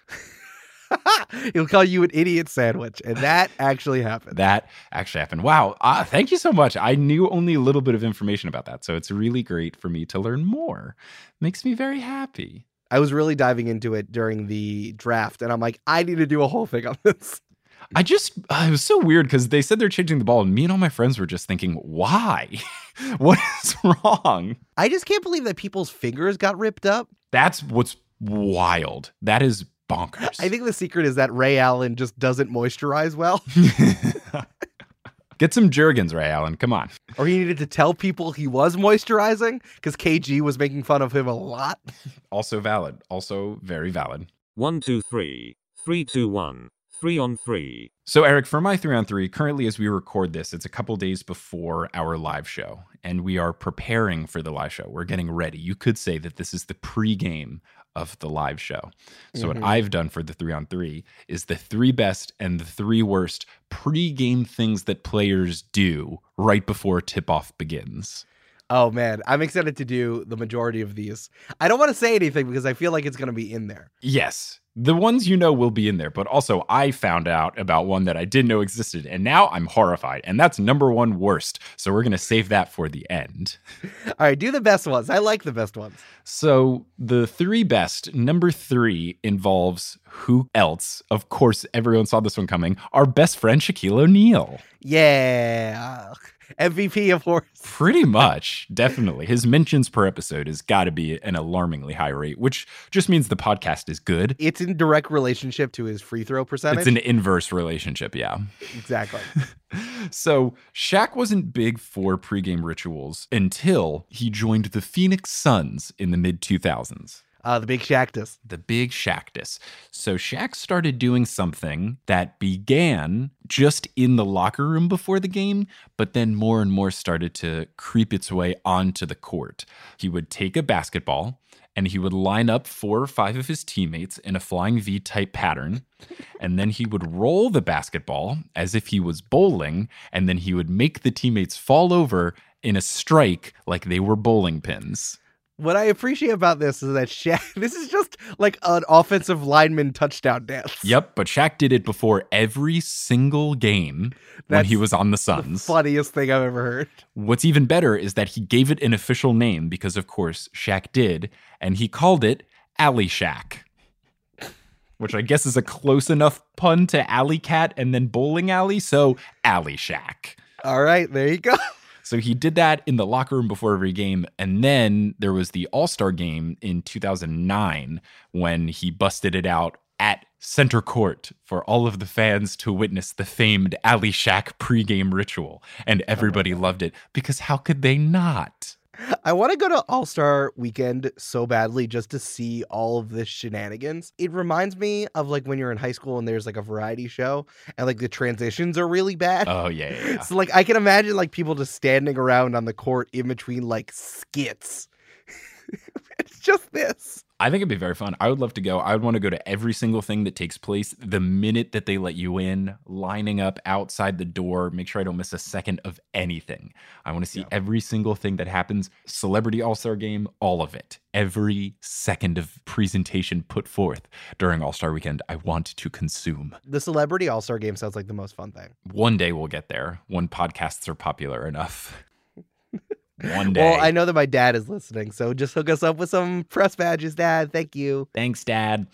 *laughs* He'll call you an idiot sandwich, and that actually happened. That actually happened. Wow. Uh, thank you so much. I knew only a little bit of information about that. So it's really great for me to learn more. Makes me very happy. I was really diving into it during the draft, and I'm like, I need to do a whole thing on this. I just, uh, it was so weird because they said they're changing the ball, and me and all my friends were just thinking, why? *laughs* what is wrong? I just can't believe that people's fingers got ripped up. That's what's wild. That is bonkers. I think the secret is that Ray Allen just doesn't moisturize well, *laughs* *laughs* Get some Jergens, Ray Allen. Come on. or he needed to tell people he was moisturizing because KG was making fun of him a lot. Also valid. Also very valid. One, two, three. Three, two, one. Three on three. So, Eric, for my three on three, currently as we record this, it's a couple days before our live show, and we are preparing for the live show. We're getting ready. You could say that this is the pregame of the live show. So, what Mhm. I've done for the three on three is the three best and the three worst pregame things that players do right before tip off begins. Oh man, I'm excited to do the majority of these. I don't want to say anything because I feel like it's going to be in there. Yes. The ones you know will be in there, but also I found out about one that I didn't know existed, and now I'm horrified. And that's number one worst. So we're going to save that for the end. *laughs* All right, do the best ones. I like the best ones. So the three best, number three involves who else? Of course, everyone saw this one coming. Our best friend, Shaquille O'Neal. Yeah. MVP of horse. Pretty much, definitely. His mentions per episode has got to be an alarmingly high rate, which just means the podcast is good. It's in direct relationship to his free throw percentage. It's an inverse relationship, yeah. exactly. *laughs* So Shaq wasn't big for pregame rituals until he joined the Phoenix Suns in the mid 2000s. Uh, the big Shaqtus. the big Shaqtus. So Shaq started doing something that began just in the locker room before the game, but then more and more started to creep its way onto the court. He would take a basketball and he would line up four or five of his teammates in a flying V type pattern. *laughs* And then he would roll the basketball as if he was bowling. And then he would make the teammates fall over in a strike like they were bowling pins. What I appreciate about this is that Shaq. *laughs* This is just like an offensive lineman touchdown dance. Yep, but Shaq did it before every single game when he was on the The Suns. funniest thing I've ever heard. What's even better is that he gave it an official name because, of course, Shaq did, and he called it Alley Shaq, which I guess is a close enough pun to Alley Cat and then Bowling Alley, so Alley Shaq. All right, there you go. *laughs* So he did that in the locker room before every game. And then there was the All Star game in 2009 when he busted it out at center court for all of the fans to witness the famed Alley Shaq pregame ritual. And oh everybody loved it because how could they not? I want to go to All Star Weekend so badly just to see all of this shenanigans. It reminds me of like when you're in high school and there's like a variety show and like the transitions are really bad. Oh, yeah, yeah, *laughs* yeah. So like I can imagine like people just standing around on the court in between like skits. *laughs* it's just this. I think it'd be very fun. I would love to go. I would want to go to every single thing that takes place the minute that they let you in, lining up outside the door, make sure I don't miss a second of anything. I want to see Yeah. every single thing that happens. Celebrity All Star game, all of it. Every second of presentation put forth during All Star weekend, I want to consume. The celebrity All Star game sounds like the most fun thing. One day we'll get there when podcasts are popular enough. One day. Well, I know that my dad is listening, so just hook us up with some press badges, Dad. Thank you. Thanks, Dad.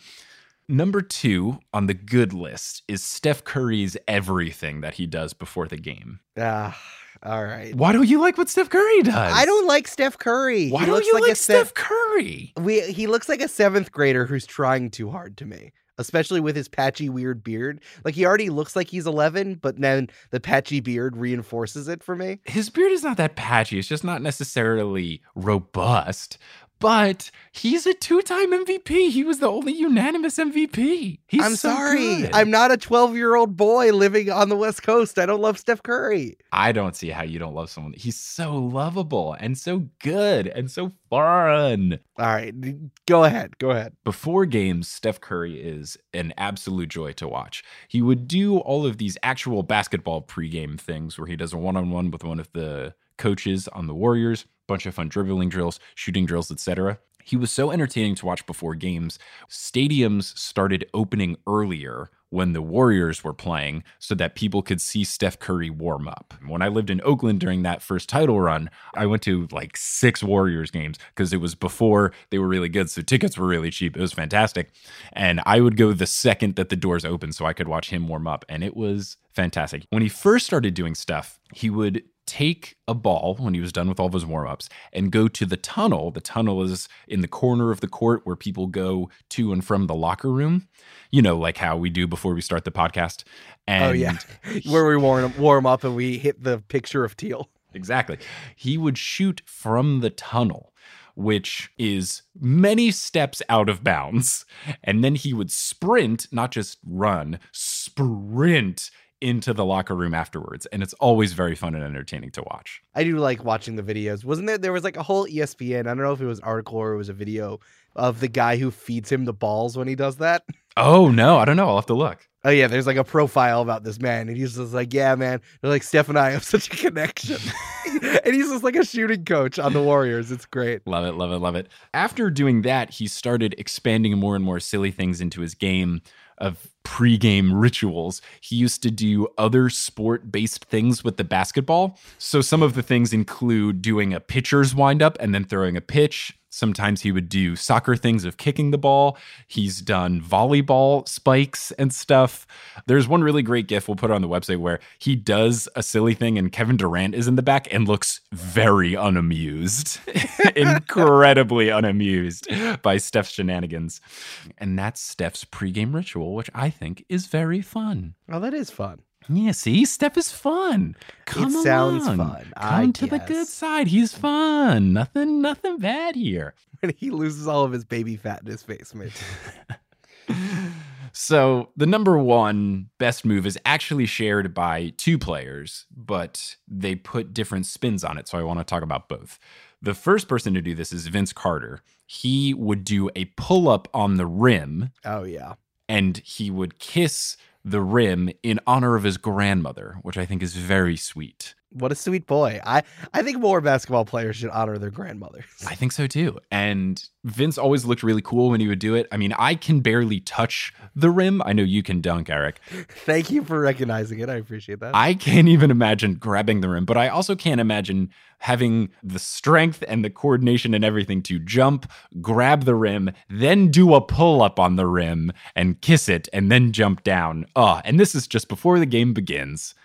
Number two on the good list is Steph Curry's everything that he does before the game. Ah, all right. Why don't you like what Steph Curry does? I don't like Steph Curry. Why he don't you like, like se- Steph Curry? we he looks like a seventh grader who's trying too hard to me, especially with his patchy weird beard. Like he already looks like he's eleven, but then the patchy beard reinforces it for me. His beard is not that patchy. It's just not necessarily robust. But he's a two-time MVP. He was the only unanimous MVP. He's I'm so sorry, good. I'm not a twelve year old boy living on the West Coast. I don't love Steph Curry. I don't see how you don't love someone. He's so lovable and so good and so fun. All right, go ahead, go ahead. before games, Steph Curry is an absolute joy to watch. He would do all of these actual basketball pregame things where he does a one on one with one of the coaches on the Warriors, bunch of fun dribbling drills, shooting drills, etc. He was so entertaining to watch before games. Stadiums started opening earlier when the Warriors were playing so that people could see Steph Curry warm up. When I lived in Oakland during that first title run, I went to like six Warriors games because it was before they were really good. So tickets were really cheap. It was fantastic. And I would go the second that the doors opened so I could watch him warm up. And it was fantastic. When he first started doing stuff, he would take a ball when he was done with all of his warm ups and go to the tunnel. The tunnel is in the corner of the court where people go to and from the locker room, you know, like how we do before we start the podcast. And oh yeah, *laughs* where we warm warm up and we hit the picture of teal. Exactly. He would shoot from the tunnel, which is many steps out of bounds. And then he would sprint, not just run, sprint into the locker room afterwards. And it's always very fun and entertaining to watch. I do like watching the videos. Wasn't there? There was like a whole ESPN. I don't know if it was an article or it was a video of the guy who feeds him the balls when he does that. Oh, no. I don't know. I'll have to look. Oh yeah, there's like a profile about this man, and he's just like, yeah, man. They're like Steph and I have such a connection, *laughs* and he's just like a shooting coach on the Warriors. It's great. Love it, love it, love it. After doing that, he started expanding more and more silly things into his game of pre-game rituals. He used to do other sport-based things with the basketball. So some of the things include doing a pitcher's windup and then throwing a pitch Sometimes he would do soccer things of kicking the ball. He's done volleyball spikes and stuff. There's one really great gif we'll put on the website where he does a silly thing and Kevin Durant is in the back and looks very unamused, *laughs* incredibly unamused by Steph's shenanigans. And that's Steph's pregame ritual, which I think is very fun. Oh, that is fun. Yeah, see, Steph is fun. Come it sounds along. fun. Come I to the good side. He's fun. Nothing, nothing bad here. When *laughs* he loses all of his baby fat in his face, maybe. *laughs* So the number one best move is actually shared by two players, but they put different spins on it. So I want to talk about both. The first person to do this is Vince Carter. He would do a pull up on the rim Oh yeah. and he would kiss the rim in honor of his grandmother, which I think is very sweet. What a sweet boy. I I think more basketball players should honor their grandmothers. I think so too. And Vince always looked really cool when he would do it. I mean, I can barely touch the rim. I know you can dunk, Eric. Thank you for recognizing it. I appreciate that. I can't even imagine grabbing the rim, but I also can't imagine having the strength and the coordination and everything to jump, grab the rim, then do a pull up on the rim and kiss it, and then jump down. Ah, and this is just before the game begins.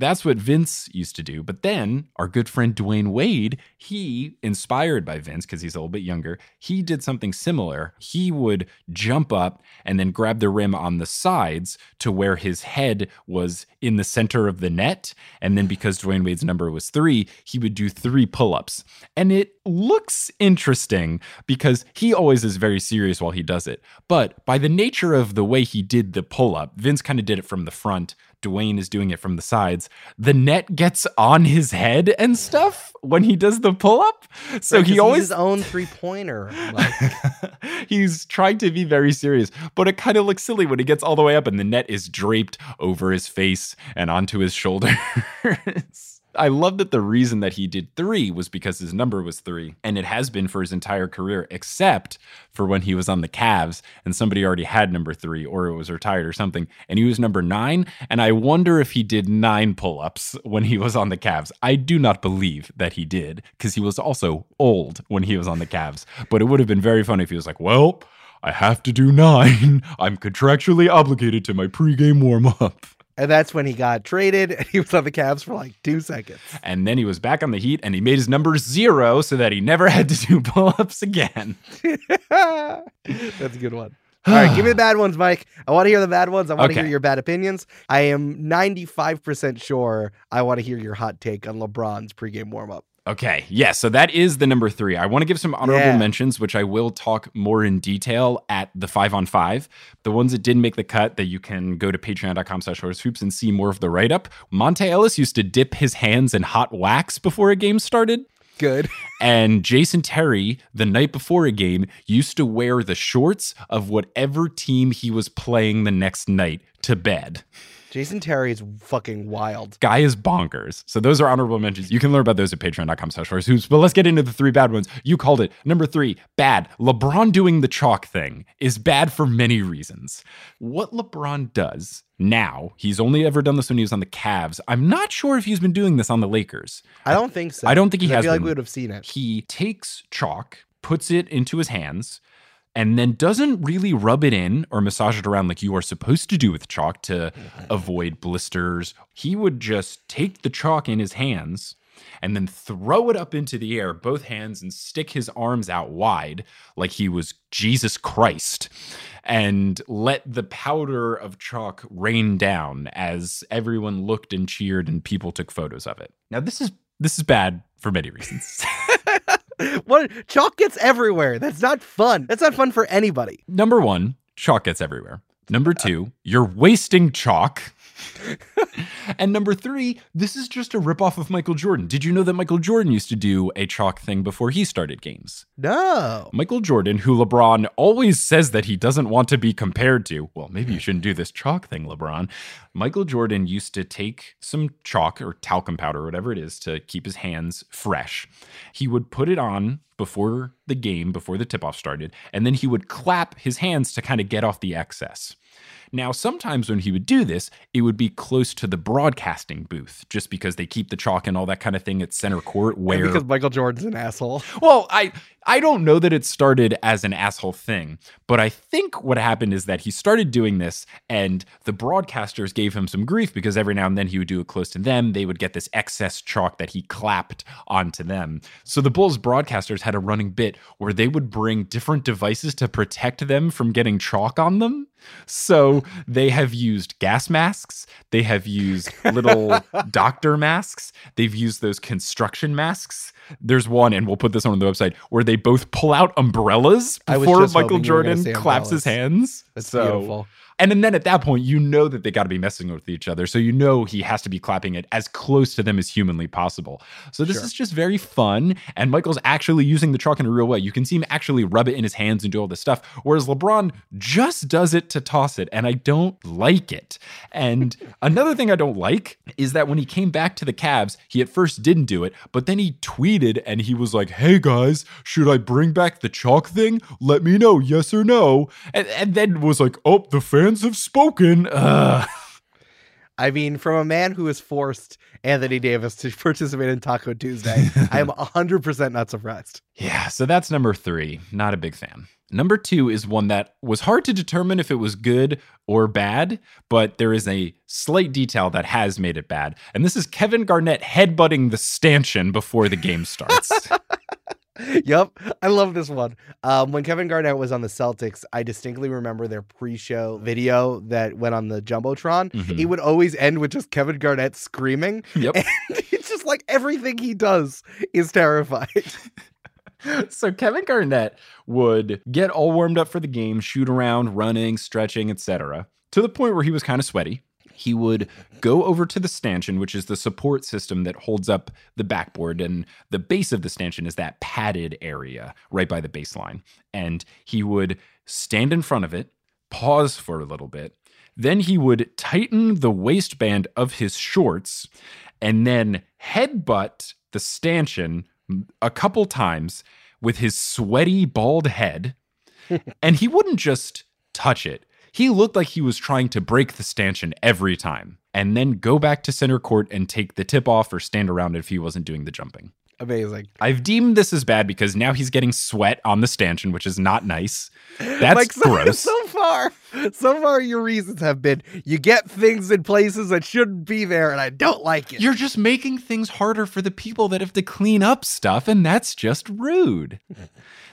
That's what Vince used to do. But then our good friend Dwyane Wade, he, inspired by Vince because he's a little bit younger, he did something similar. He would jump up and then grab the rim on the sides to where his head was in the center of the net. And then because Dwyane Wade's number was three, he would do three pull ups. And it looks interesting because he always is very serious while he does it. But by the nature of the way he did the pull up, Vince kind of did it from the front. Dwyane is doing it from the sides. The net gets on his head and stuff when he does the pull up. So Right, he he's always his own three pointer. Like, *laughs* he's trying to be very serious, but it kind of looks silly when he gets all the way up and the net is draped over his face and onto his shoulders. *laughs* I love that the reason that he did three was because his number was three, and it has been for his entire career, except for when he was on the Cavs and somebody already had number three or it was retired or something, and he was number nine. And I wonder if he did nine pull ups when he was on the Cavs. I do not believe that he did because he was also old when he was on the Cavs, but it would have been very funny if he was like, well, I have to do nine. I'm contractually obligated to my pregame warm up. And that's when he got traded and he was on the Cavs for like two seconds. And then he was back on the Heat and he made his number zero so that he never *laughs* had to do pull ups again. *laughs* That's a good one. All right, give me the bad ones, Mike. I want to hear the bad ones. I want to hear your bad opinions. I am 95% sure I want to hear your hot take on LeBron's pregame warm up. Okay, yes, so that is the number three. I want to give some honorable Yeah. mentions, which I will talk more in detail at the five on five. The ones that didn't make the cut that you can go to patreon.com slash hoops and see more of the write up. Monta Ellis used to dip his hands in hot wax before a game started. Good. *laughs* And Jason Terry, the night before a game, used to wear the shorts of whatever team he was playing the next night to bed. Jason Terry is fucking wild. Guy is bonkers. So those are honorable mentions. You can learn about those at patreon.com slash horse hoops. But let's get into the three bad ones. You called it. Number three, bad. LeBron doing the chalk thing is bad for many reasons. What LeBron does now, he's only ever done this when he was on the Cavs. I'm not sure if he's been doing this on the Lakers. I don't think so. I don't think he 'cause has I feel like been. we would have seen it. He takes chalk, puts it into his hands, and then doesn't really rub it in or massage it around like you are supposed to do with chalk to mm-hmm. avoid blisters. He would just take the chalk in his hands and then throw it up into the air, both hands, and stick his arms out wide like he was Jesus Christ, and let the powder of chalk rain down as everyone looked and cheered and people took photos of it. Now, this is this is bad for many reasons. *laughs* What chalk gets everywhere. That's not fun. That's not fun for anybody. Number one, chalk gets everywhere. Number two, you're wasting chalk. *laughs* and number three, this is just a ripoff of Michael Jordan. Did you know that Michael Jordan used to do a chalk thing before he started games? No. Michael Jordan, who LeBron always says that he doesn't want to be compared to, well, maybe you shouldn't do this chalk thing, LeBron. Michael Jordan used to take some chalk or talcum powder, whatever it is, to keep his hands fresh. He would put it on before the game, before the tip off started, and then he would clap his hands to kind of get off the excess. Now, sometimes when he would do this, it would be close to the broadcasting booth, just because they keep the chalk and all that kind of thing at center court. And Where because Michael Jordan's an asshole. well, I I don't know that it started as an asshole thing, but I think what happened is that he started doing this and the broadcasters gave him some grief because every now and then he would do it close to them. They would get this excess chalk that he clapped onto them. So the Bulls broadcasters had a running bit where they would bring different devices to protect them from getting chalk on them. So they have used gas masks, they have used little *laughs* doctor masks, they've used those construction masks. There's one, and we'll put this on the website, where they both pull out umbrellas before Michael hoping you were gonna Jordan claps his hands. That's So- beautiful. And then at that point, you know that they got to be messing with each other. So you know he has to be clapping it as close to them as humanly possible. So this Sure. is just very fun. And Michael's actually using the chalk in a real way. You can see him actually rub it in his hands and do all this stuff. Whereas LeBron just does it to toss it. And I don't like it. And *laughs* another thing I don't like is that when he came back to the Cavs, he at first didn't do it, but then he tweeted and he was like, hey guys, should I bring back the chalk thing? Let me know, yes or no. And, and then was like, oh, the fans have spoken. Ugh. I mean, from a man who has forced Anthony Davis to *laughs* participate in Taco Tuesday, I am *laughs* 100% not surprised. Yeah, so that's number three. Not a big fan. Number two is one that was hard to determine if it was good or bad, but there is a slight detail that has made it bad. And this is Kevin Garnett headbutting the stanchion before the game starts. *laughs* yep, I love this one. Um, when Kevin Garnett was on the Celtics, I distinctly remember their pre-show video that went on the jumbotron. Mhm. It would always end with just Kevin Garnett screaming, yep. *laughs* and it's just like everything he does is terrifying. *laughs* so Kevin Garnett would get all warmed up for the game, shoot around, running, stretching, etc., to the point where he was kind of sweaty. He would go over to the stanchion, which is the support system that holds up the backboard, and the base of the stanchion is that padded area right by the baseline. And he would stand in front of it, pause for a little bit, then he would tighten the waistband of his shorts, and then headbutt the stanchion a couple times with his sweaty bald head. *laughs* and he wouldn't just touch it. He looked like he was trying to break the stanchion every time and then go back to center court and take the tip off or stand around if he wasn't doing the jumping. Amazing. I've deemed this as bad because now he's getting sweat on the stanchion, which is not nice. *laughs* That's like gross. so far, so far your reasons have been you get things in places that shouldn't be there, and I don't like it. You're just making things harder for the people that have to clean up stuff, and that's just rude. *laughs*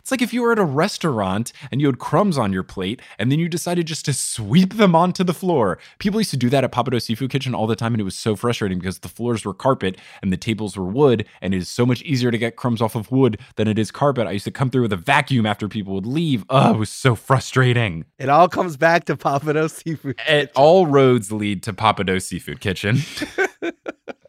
It's like if you were at a restaurant and you had crumbs on your plate, and then you decided just to sweep them onto the floor. People used to do that at Pappadeaux Seafood Kitchen all the time, and it was so frustrating because the floors were carpet and the tables were wood, and it is so much easier to get crumbs off of wood than it is carpet. I used to come through with a vacuum after people would leave. Oh, it was so frustrating. it all comes back to Pappadeaux Seafood. It, all roads lead to Pappadeaux Seafood Kitchen. *laughs*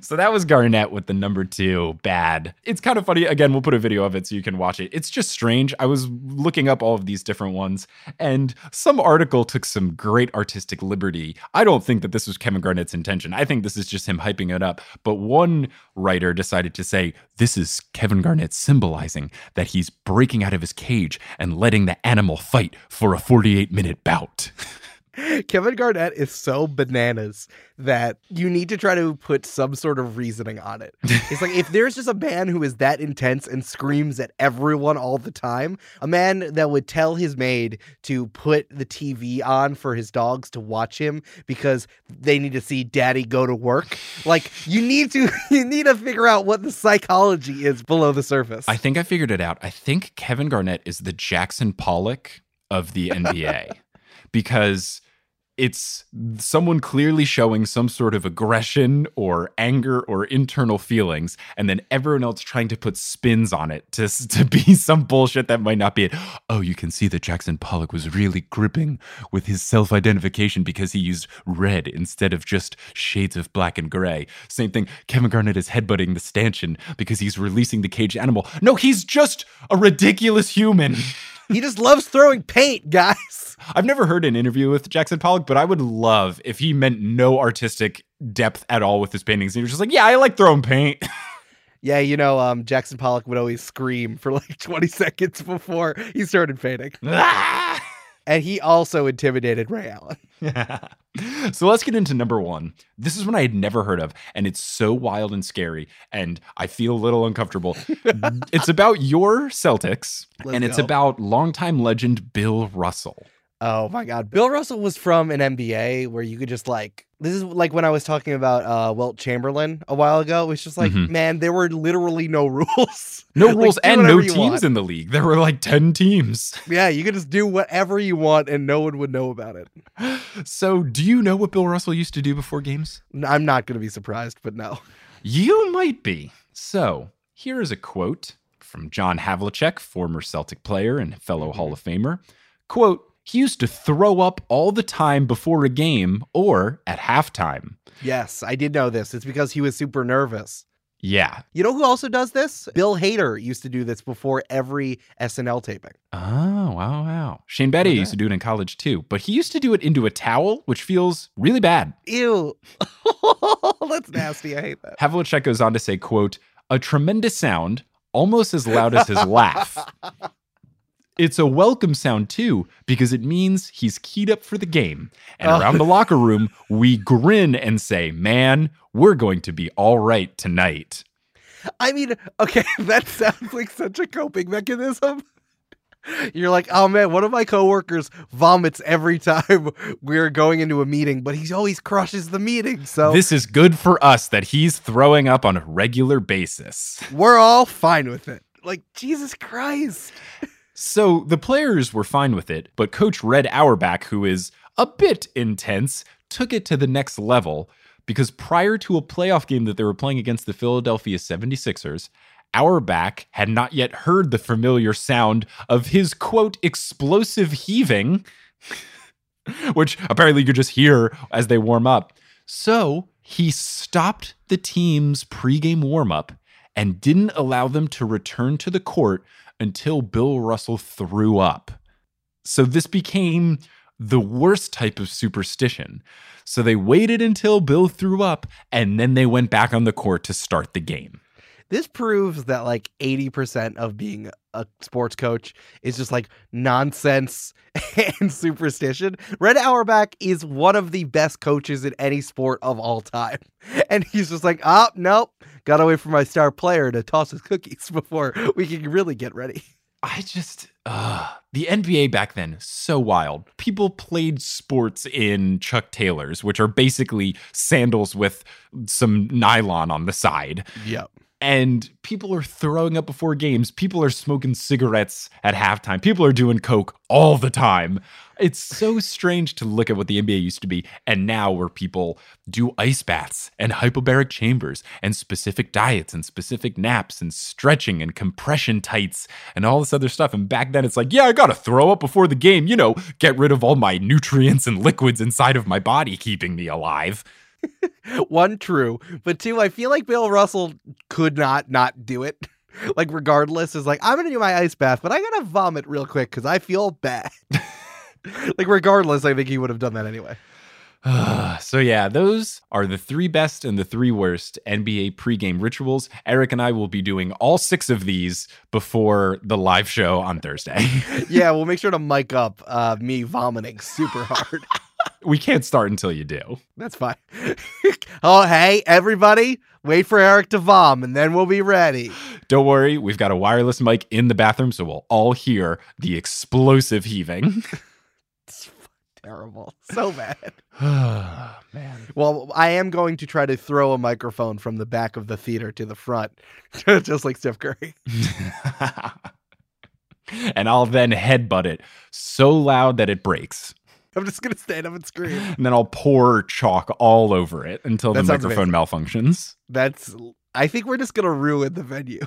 so that was Garnett with the number two. Bad. It's kind of funny. Again, we'll put a video of it so you can watch it. It's just strange. I was looking up all of these different ones, and some article took some great artistic liberty. I don't think that this was Kevin Garnett's intention. I think this is just him hyping it up. But one writer decided to say this is Kevin Garnett symbolizing that he's breaking out of his cage and letting the animal fight for a 48 minute bout. *laughs* *laughs* Kevin Garnett is so bananas that you need to try to put some sort of reasoning on it. It's like if there's just a man who is that intense and screams at everyone all the time, a man that would tell his maid to put the TV on for his dogs to watch him because they need to see daddy go to work. Like you need to *laughs* you need to figure out what the psychology is below the surface. I think I figured it out. I think Kevin Garnett is the Jackson Pollock of the NBA *laughs* because it's someone clearly showing some sort of aggression or anger or internal feelings, and then everyone else trying to put spins on it to, *laughs* to be some bullshit that might not be it. Oh, you can see that Jackson Pollock was really gripping with his self identification because he used red instead of just shades of black and gray. Same thing, Kevin Garnett is headbutting the stanchion because he's releasing the caged animal. No, he's just a ridiculous human. *laughs* he just loves throwing paint, guys. I've never heard an interview with Jackson Pollock, but I would love if he meant no artistic depth at all with his paintings. He was just like, yeah, I like throwing paint. *laughs* Yeah, you know, um, Jackson Pollock would always scream for like 20 seconds before he started painting. *laughs* And he also intimidated Ray Allen. *laughs* so let's get into number one. This is one I had never heard of, and it's so wild and scary, and I feel a little uncomfortable. *laughs* it's about your Celtics, Let's and it's go. about longtime legend Bill Russell. Oh my God. Bill Russell was from an NBA where you could just like, this is like when I was talking about uh, Wilt Chamberlain a while ago. It was just like, Mhm. man, there were literally no *laughs* rules. No Like, rules and no teams want. in the league. There were like 10 teams. Yeah, you could just do whatever you want and no one would know about it. *gasps* So, do you know what Bill Russell used to do before games? I'm not going to be surprised, but no. You might be. So, here is a quote from John Havlicek, former Celtic player and fellow Hall of Famer. Quote, he used to throw up all the time before a game or at halftime. Yes, I did know this. It's because he was super nervous. Yeah. You know who also does this? Bill Hader used to do this before every SNL taping. Oh, wow, wow. Shane Battier Look at used to do it in college too, but he used to do it into a towel, which feels really bad. Ew. *laughs* That's nasty. I hate that. Havlicek goes on to say, quote, a tremendous sound, almost as loud as his laugh. *laughs* It's a welcome sound too, because it means he's keyed up for the game. And Oh. around the locker room, we grin and say, Man, we're going to be all right tonight. I mean, okay, *laughs* that sounds like such a coping mechanism. You're like, oh man, one of my coworkers vomits every time we're going into a meeting, but he always crushes the meeting. So This is good for us that he's throwing up on a regular basis. we're all fine with it. Like, Jesus Christ. *laughs* So the players were fine with it, but Coach Red Auerbach, who is a bit intense, took it to the next level because prior to a playoff game that they were playing against the Philadelphia 76ers, Auerbach had not yet heard the familiar sound of his quote explosive heaving, *laughs* which apparently you just hear as they warm up. So he stopped the team's pregame warm up and didn't allow them to return to the court until Bill Russell threw up. So this became the worst type of superstition. So they waited until Bill threw up and then they went back on the court to start the game. This proves that like 80% of being a sports coach is just like nonsense *laughs* and superstition. Red Auerbach is one of the best coaches in any sport of all time. *laughs* And he's just like, oh, nope, gotta wait for my star player to toss his cookies *laughs* before we can really get ready. I just uh the NBA back then so wild. People played sports in Chuck Taylors, which are basically sandals with some nylon on the side. Yep. And people are throwing up before games. People are smoking cigarettes at halftime. People are doing coke all the time. It's so strange to look at what the NBA used to be and now where people do ice baths and hyperbaric chambers and specific diets and specific naps and stretching and compression tights and all this other stuff. And back then it's like, yeah, I got to throw up before the game, you know, get rid of all my nutrients and liquids inside of my body keeping me alive. *laughs* One, true. But two, I feel like Bill Russell could not not do it. *laughs* Like, regardless, is like, I'm gonna do my ice bath, but I gotta vomit real quick because I feel bad. *laughs* like, regardless, I think he would have done that anyway. *sighs* so yeah, those are the three best and the three worst NBA pregame rituals. Eric and I will be doing all six of these before the live show on Thursday. yeah, we'll make sure to mic up uh, me vomiting super hard. We can't start until you do. That's fine. *laughs* oh, hey, everybody, wait for Eric to vom, and then we'll be ready. Don't worry, we've got a wireless mic in the bathroom, so we'll all hear the explosive heaving. *laughs* *sighs* It's terrible. So bad. *sighs* Man. Well, I am going to try to throw a microphone from the back of the theater to the front, *laughs* just like Steph Curry. and I'll then headbutt it so loud that it breaks. I'm just going to stand up and scream. And then I'll pour chalk all over it until the That sounds microphone malfunctions. That's, I think we're just going to ruin the venue.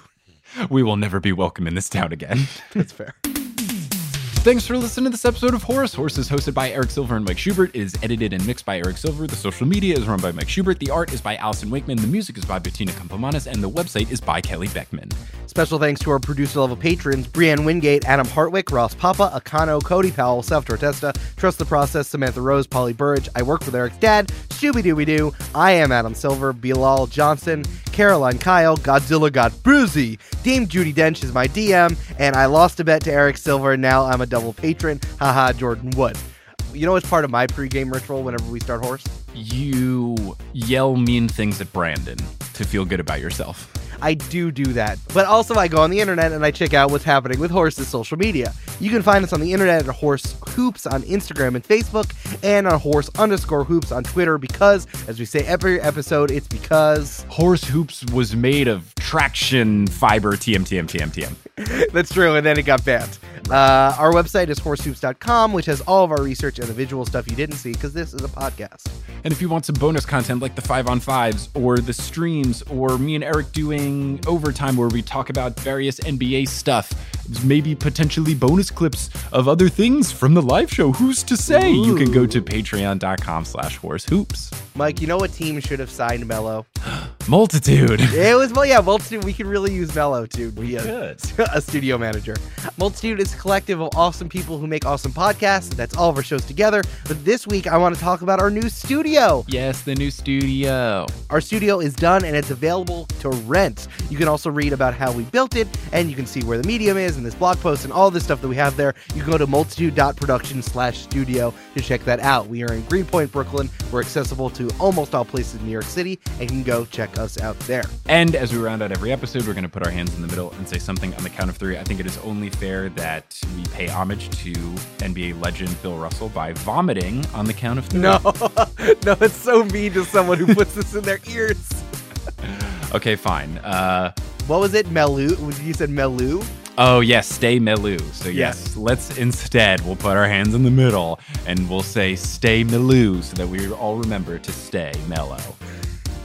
We will never be welcome in this town again. *laughs* That's fair. Thanks for listening to this episode of Horse. Horse is hosted by Eric Silver and Mike Schubert, It is edited and mixed by Eric Silver. The social media is run by Mike Schubert. The art is by Allyson Wakeman. The music is by Bettina Campomanes. And the website is by Kelly Beckman. Special thanks to our producer level patrons Brianne Wingate, Adam Hartwick, Ross Papa, Akano, Cody Powell, Seth Tortesta, Trust the Process, Samantha Rose, Polly Burridge. I work with Eric's dad, Shooby Dooby Doo. I am Adam Silver, Bilal Johnson, Caroline Kyle, Godzilla got busy. Dame Judy Dench is my DM, and I lost a bet to Eric Silver, and now I'm a double patron. Haha, Jordan Wood. You know what's part of my pregame ritual whenever we start horse? You yell mean things at Brandon to feel good about yourself. I do do that. But also, I go on the internet and I check out what's happening with Horse's social media. You can find us on the internet at Horse Hoops on Instagram and Facebook, and on Horse underscore Hoops on Twitter. Because, as we say every episode, it's because Horse Hoops was made of traction fiber TM TM TM TM. *laughs* that's true. And then it got banned. Uh, our website is horsehoops.com, which has all of our research and the visual stuff you didn't see because this is a podcast. And if you want some bonus content like the five on fives or the streams or me and Eric doing overtime where we talk about various NBA stuff, maybe potentially bonus clips of other things from the live show, who's to say? You can go to patreon.com slash horse hoops. Mike, you know what team should have signed Melo? *gasps* Multitude. *laughs* It was well, yeah, Multitude. We can really use Melo to be a, *laughs* a studio manager. Multitude is a collective of awesome people who make awesome podcasts. That's all of our shows together. But this week, I want to talk about our new studio. Yes, the new studio. Our studio is done and it's available to rent. You can also read about how we built it, and you can see where the medium is and this blog post and all this stuff that we have there. You can go to multitude.production slash studio to check that out. We are in Greenpoint, Brooklyn. We're accessible to almost all places in New York City, and you can go check us out there. And as we round out every episode, we're going to put our hands in the middle and say something on the count of three. I think it is only fair that we pay homage to NBA legend Bill Russell by vomiting on the count of three. No, *laughs* no, it's so mean to someone who puts this in their ears. *laughs* Okay, fine. Uh, What was it? Melu? You said Melu? oh, yes, stay Melu. So, yes, Yes. let's instead, we'll put our hands in the middle and we'll say stay Melu so that we all remember to stay mellow.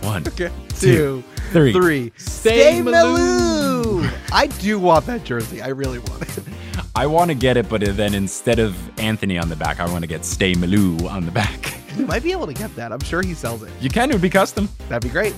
One, Okay. Two, Two, three. three. Stay Melu. I do want that jersey. I really want it. *laughs* I want to get it, but then instead of Anthony on the back, I want to get stay Melu on the back. *laughs* You might be able to get that. I'm sure he sells it. You can, it would be custom. That'd be great.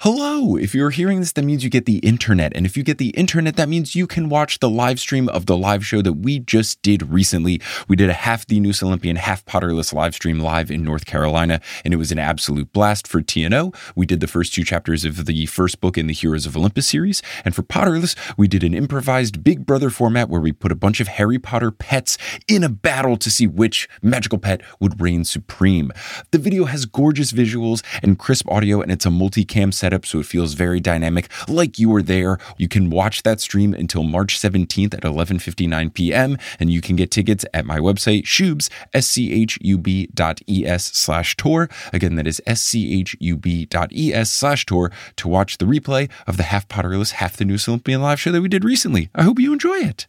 Hello! If you're hearing this, that means you get the internet. And if you get the internet, that means you can watch the live stream of the live show that we just did recently. We did a half the Noose Olympian, half Potterless live stream live in North Carolina, and it was an absolute blast for TNO. We did the first two chapters of the first book in the Heroes of Olympus series. And for Potterless, we did an improvised Big Brother format where we put a bunch of Harry Potter pets in a battle to see which magical pet would reign supreme. The video has gorgeous visuals and crisp audio, and it's a multicam setup, so it feels very dynamic, like you were there. You can watch that stream until March 17th at 11:59 p.m., and you can get tickets at my website, Shubs, S-C-H-U-B dot E-S slash tour. Again, that is schub.es slash tour to watch the replay of the Half Potterless, Half the Noose Olympian live show that we did recently. I hope you enjoy it.